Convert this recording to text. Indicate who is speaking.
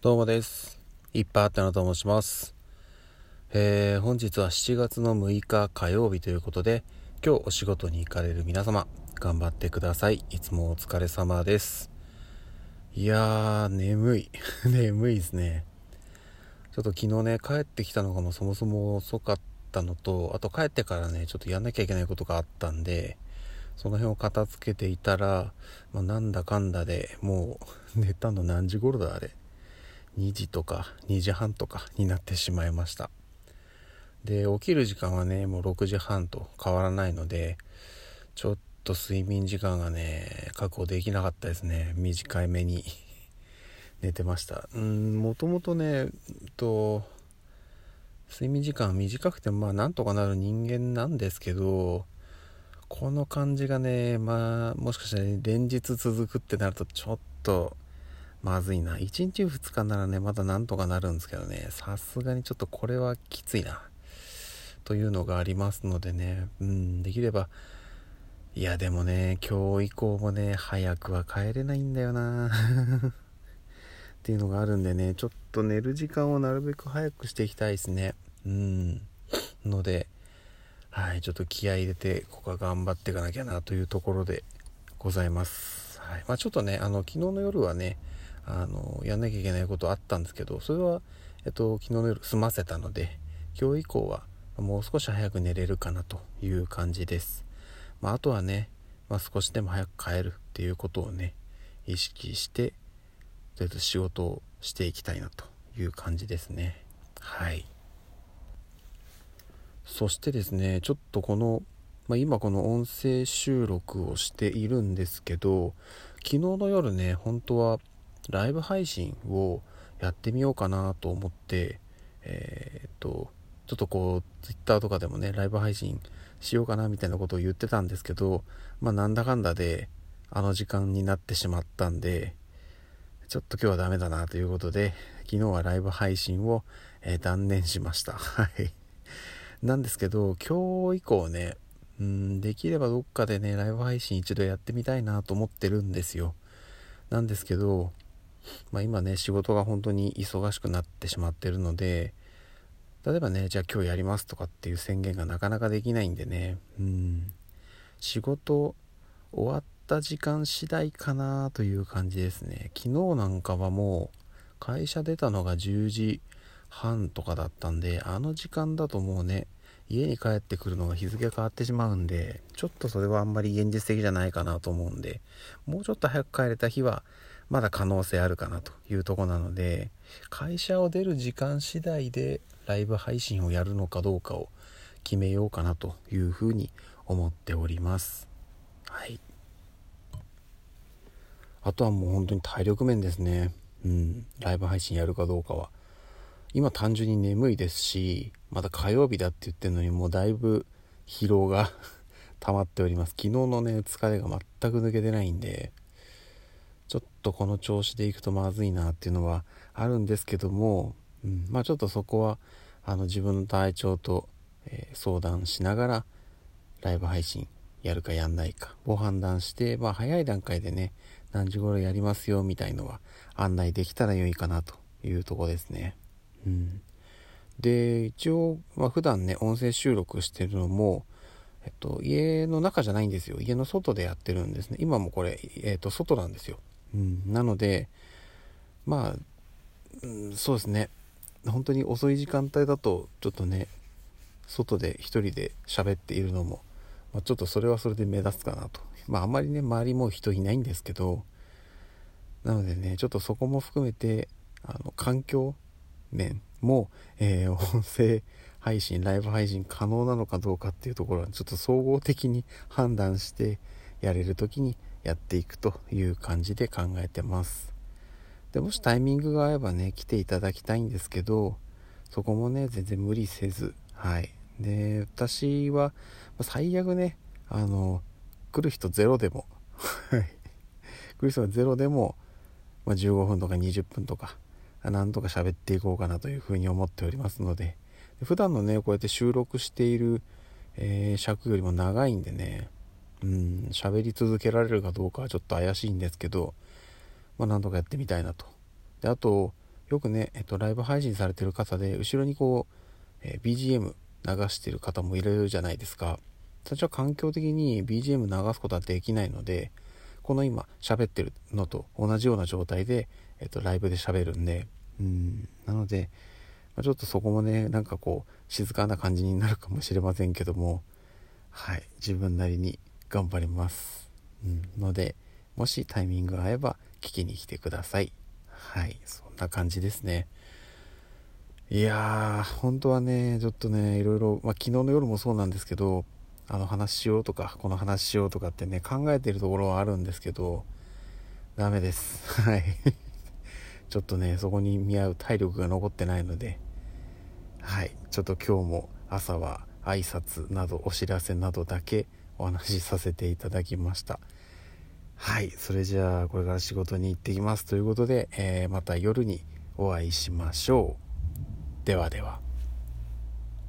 Speaker 1: どうもです。いっぱいあったなと申します。えー、本日は7月の6日火曜日ということで、今日お仕事に行かれる皆様、頑張ってください。いつもお疲れ様です。いやー、眠い。眠いですね。ちょっと昨日ね、帰ってきたのがもうそもそも遅かったのと、あと帰ってからね、ちょっとやんなきゃいけないことがあったんで、その辺を片付けていたら、まあ、なんだかんだでもう 寝たの何時頃だあれ2時とか2時半とかになってしまいました。で起きる時間はねもう6時半と変わらないのでちょっと睡眠時間がね確保できなかったですね。短いめに 寝てました。うんもともとねと睡眠時間短くてまあなんとかなる人間なんですけどこの感じがねまあもしかしたら連日続くってなるとちょっとまずいな。1日2日ならねまだなんとかなるんですけどね。さすがにちょっとこれはきついな。というのがありますのでね。うんできれば。いやでもね今日以降もね早くは帰れないんだよな。っていうのがあるんでねちょっと寝る時間をなるべく早くしていきたいですね。うん。のではい、ちょっと気合入れて、ここは頑張っていかなきゃなというところでございます。はい。まあちょっとね、あの、昨日の夜はね、あの、やんなきゃいけないことあったんですけど、それは、えっと、昨日の夜済ませたので、今日以降はもう少し早く寝れるかなという感じです。まああとはね、まあ少しでも早く帰るっていうことをね、意識して、とりあえず仕事をしていきたいなという感じですね。はい。そしてですねちょっとこの、まあ、今この音声収録をしているんですけど昨日の夜ね本当はライブ配信をやってみようかなと思ってえーっとちょっとこう Twitter とかでもねライブ配信しようかなみたいなことを言ってたんですけどまあなんだかんだであの時間になってしまったんでちょっと今日はダメだなということで昨日はライブ配信を、えー断念しました はいなんですけど、今日以降ね、うん、できればどっかでね、ライブ配信一度やってみたいなと思ってるんですよ。なんですけど、まあ今ね、仕事が本当に忙しくなってしまってるので、例えばね、じゃあ今日やりますとかっていう宣言がなかなかできないんでね、うん、仕事終わった時間次第かなという感じですね。昨日なんかはもう、会社出たのが10時半とかだったんであの時間だともうね家に帰ってくるのが日付が変わってしまうんでちょっとそれはあんまり現実的じゃないかなと思うんでもうちょっと早く帰れた日はまだ可能性あるかなというとこなので会社を出る時間次第でライブ配信をやるのかどうかを決めようかなというふうに思っております。はい。あとはもう本当に体力面ですね。うん。ライブ配信やるかどうかは。今単純に眠いですしまだ火曜日だって言ってるのにもうだいぶ疲労が 溜まっております。昨日のね疲れが全く抜けてないんで。ちょっとこの調子でいくとまずいなっていうのはあるんですけども、うん、まあちょっとそこはあの自分の体調と、えー相談しながらライブ配信やるかやんないかを判断して、まあ、早い段階でね何時頃やりますよみたいのは案内できたら良いかなというとこですね。うん、で一応、まあ、普段ね音声収録してるのも、えっと、家の中じゃないんですよ。家の外でやってるんですね。今もこれ、えっと、外なんですよ、うん、なのでまあ、うん、そうですね。本当に遅い時間帯だとちょっとね外で一人で喋っているのも、まあ、ちょっとそれはそれで目立つかなと。まああんまりね周りも人いないんですけどなのでねちょっとそこも含めてあの環境面も、えー音声配信ライブ配信可能なのかどうかっていうところはちょっと総合的に判断してやれる時にやっていくという感じで考えてます。でもしタイミングが合えばね来ていただきたいんですけどそこもね全然無理せず。はい。で私は最悪ねあの来る人ゼロでも来る人がゼロでも、まあ、15分とか20分とかなんとか喋っていこうかなというふうに思っておりますので。で普段のねこうやって収録している、えー尺よりも長いんでねうん喋り続けられるかどうかはちょっと怪しいんですけどまあなんとかやってみたいなと。であとよくね、えっと、ライブ配信されてる方で後ろにこう、えー、BGM 流してる方もいるじゃないですか。私は環境的に BGM 流すことはできないのでこの今喋ってるのと同じような状態で、えっと、ライブで喋るんでうんなので、まあ、ちょっとそこもねなんかこう静かな感じになるかもしれませんけどもはい自分なりに頑張ります、うん、のでもしタイミングが合えば聞きに来てください。はい。そんな感じですね。いやー本当はねちょっとねいろいろ、まあ、昨日の夜もそうなんですけどあの話しようとかこの話しようとかってね考えてるところはあるんですけどダメです。はい。ちょっとねそこに見合う体力が残ってないのではい。ちょっと今日も朝は挨拶などお知らせなどだけお話しさせていただきました。はいそれじゃあこれから仕事に行ってきますということで、えー、また夜にお会いしましょう。ではでは。